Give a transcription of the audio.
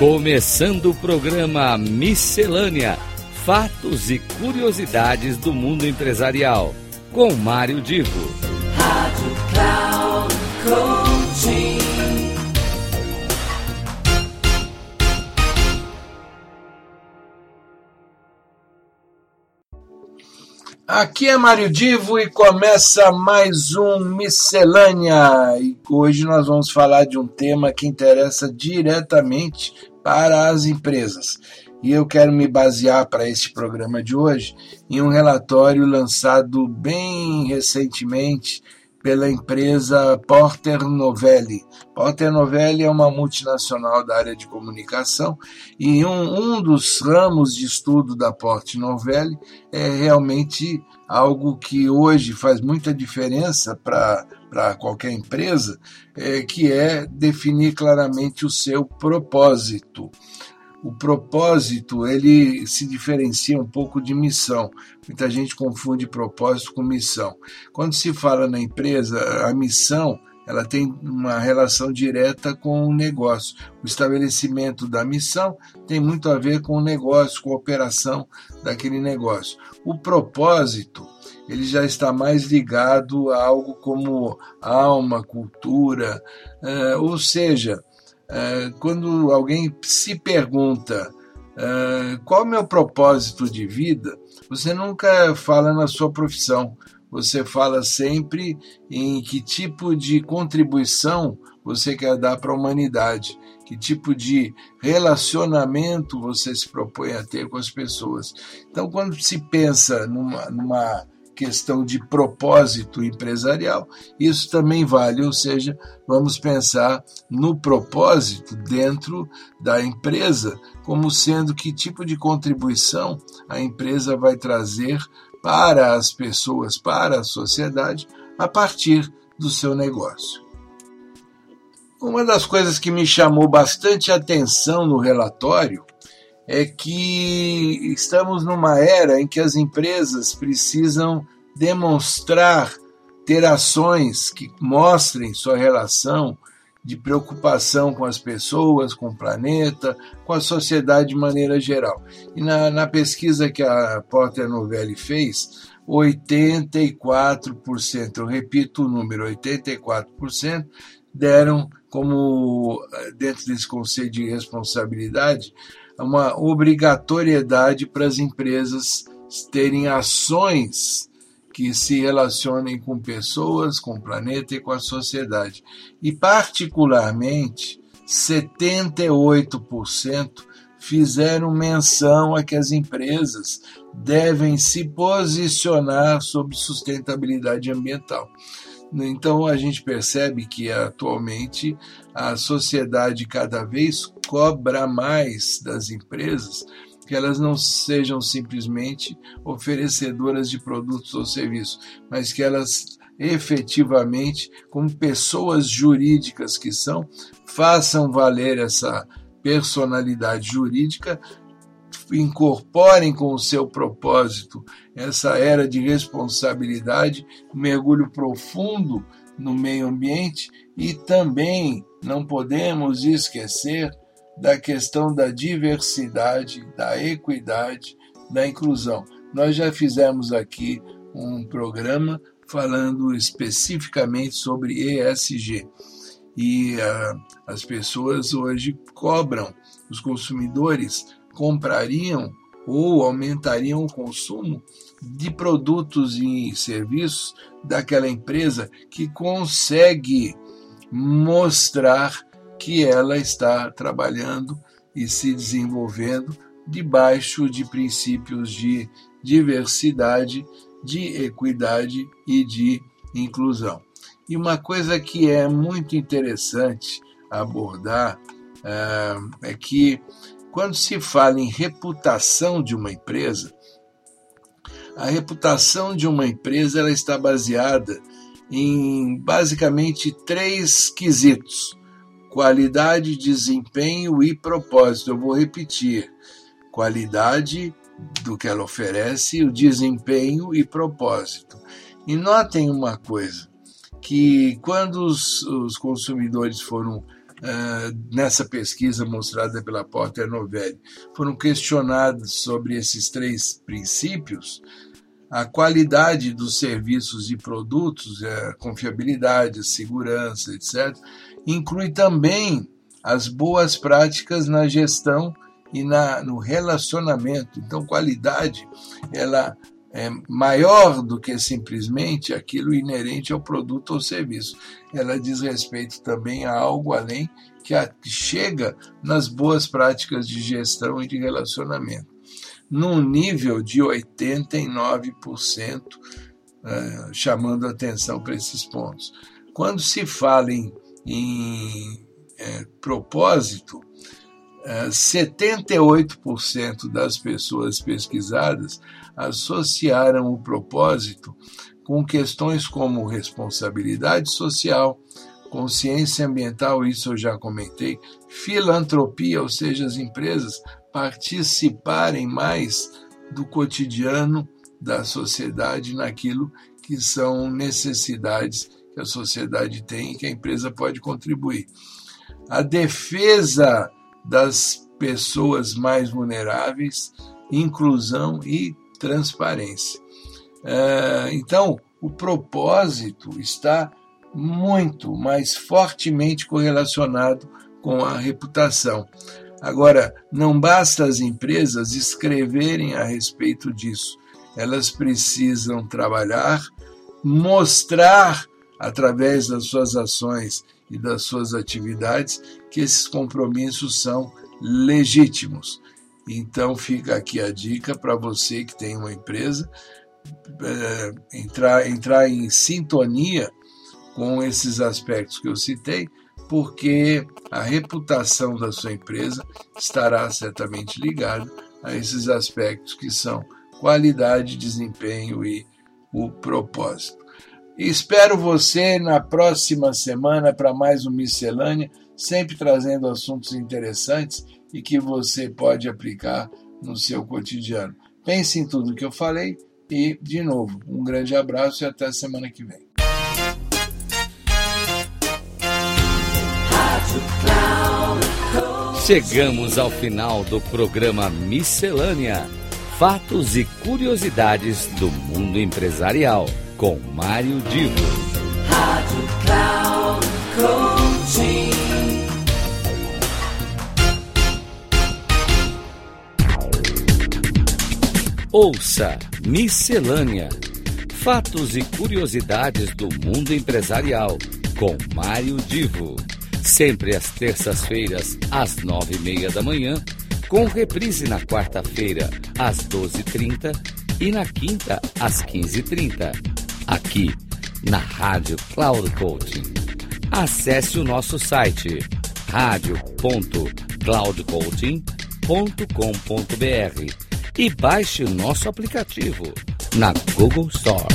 Começando o programa Miscelânea: Fatos e Curiosidades do Mundo Empresarial, com Mário Divo. Rádio Cloud Aqui é Mário Divo e começa mais um Miscelânea. E hoje nós vamos falar de um tema que interessa diretamente para as empresas. E eu quero me basear para este programa de hoje em um relatório lançado bem recentemente pela empresa Porter Novelli. Porter Novelli é uma multinacional da área de comunicação e um, um dos ramos de estudo da Porter Novelli é realmente algo que hoje faz muita diferença para qualquer empresa, é, que é definir claramente o seu propósito o propósito ele se diferencia um pouco de missão. Muita gente confunde propósito com missão. Quando se fala na empresa, a missão ela tem uma relação direta com o negócio. O estabelecimento da missão tem muito a ver com o negócio, com a operação daquele negócio. O propósito ele já está mais ligado a algo como alma, cultura, eh, ou seja, é, quando alguém se pergunta é, qual é o meu propósito de vida, você nunca fala na sua profissão, você fala sempre em que tipo de contribuição você quer dar para a humanidade, que tipo de relacionamento você se propõe a ter com as pessoas. Então, quando se pensa numa, numa questão de propósito empresarial, isso também vale, ou seja, vamos pensar no propósito dentro da empresa, como sendo que tipo de contribuição a empresa vai trazer para as pessoas, para a sociedade, a partir do seu negócio. Uma das coisas que me chamou bastante atenção no relatório é que estamos numa era em que as empresas precisam demonstrar, ter ações que mostrem sua relação de preocupação com as pessoas, com o planeta, com a sociedade de maneira geral. E na, na pesquisa que a Porter Novelli fez, 84%, eu repito o número, 84% deram como, dentro desse conceito de responsabilidade, uma obrigatoriedade para as empresas terem ações que se relacionem com pessoas, com o planeta e com a sociedade. E, particularmente, 78% fizeram menção a que as empresas devem se posicionar sobre sustentabilidade ambiental. Então a gente percebe que atualmente a sociedade cada vez cobra mais das empresas que elas não sejam simplesmente oferecedoras de produtos ou serviços, mas que elas efetivamente, como pessoas jurídicas que são, façam valer essa personalidade jurídica incorporem com o seu propósito essa era de responsabilidade, mergulho profundo no meio ambiente e também não podemos esquecer da questão da diversidade, da equidade, da inclusão. Nós já fizemos aqui um programa falando especificamente sobre ESG e uh, as pessoas hoje cobram os consumidores comprariam ou aumentariam o consumo de produtos e serviços daquela empresa que consegue mostrar que ela está trabalhando e se desenvolvendo debaixo de princípios de diversidade, de equidade e de inclusão. E uma coisa que é muito interessante abordar é, é que quando se fala em reputação de uma empresa, a reputação de uma empresa ela está baseada em basicamente três quesitos: qualidade, desempenho e propósito. Eu vou repetir: qualidade do que ela oferece, o desempenho e propósito. E notem uma coisa: que quando os, os consumidores foram uh, nessa pesquisa mostrada pela Porter Novelli, foram questionados sobre esses três princípios, a qualidade dos serviços e produtos, a confiabilidade, a segurança, etc., inclui também as boas práticas na gestão e na, no relacionamento. Então, qualidade ela é maior do que simplesmente aquilo inerente ao produto ou serviço. Ela diz respeito também a algo além que chega nas boas práticas de gestão e de relacionamento, num nível de 89%, é, chamando atenção para esses pontos. Quando se fala em, em é, propósito, 78% das pessoas pesquisadas associaram o propósito com questões como responsabilidade social, consciência ambiental, isso eu já comentei, filantropia, ou seja, as empresas participarem mais do cotidiano da sociedade naquilo que são necessidades que a sociedade tem e que a empresa pode contribuir. A defesa das pessoas mais vulneráveis, inclusão e transparência. É, então, o propósito está muito mais fortemente correlacionado com a reputação. Agora, não basta as empresas escreverem a respeito disso, elas precisam trabalhar, mostrar através das suas ações e das suas atividades que esses compromissos são legítimos. Então fica aqui a dica para você que tem uma empresa é, entrar, entrar em sintonia com esses aspectos que eu citei, porque a reputação da sua empresa estará certamente ligada a esses aspectos que são qualidade, desempenho e o propósito. Espero você na próxima semana para mais um Miscelânea, sempre trazendo assuntos interessantes e que você pode aplicar no seu cotidiano. Pense em tudo que eu falei e, de novo, um grande abraço e até a semana que vem. Chegamos ao final do programa Miscelânea: Fatos e Curiosidades do Mundo Empresarial com Mário Divo. Rádio Cloud Coaching. Ouça Miscelânea: Fatos e curiosidades do mundo empresarial com Mário Divo. Sempre às terças-feiras, às nove e meia da manhã, com reprise na quarta-feira, às doze e trinta e na quinta, às quinze e trinta aqui na Rádio Cloud Coaching. Acesse o nosso site radio.cloudcoaching.com.br e baixe o nosso aplicativo na Google Store.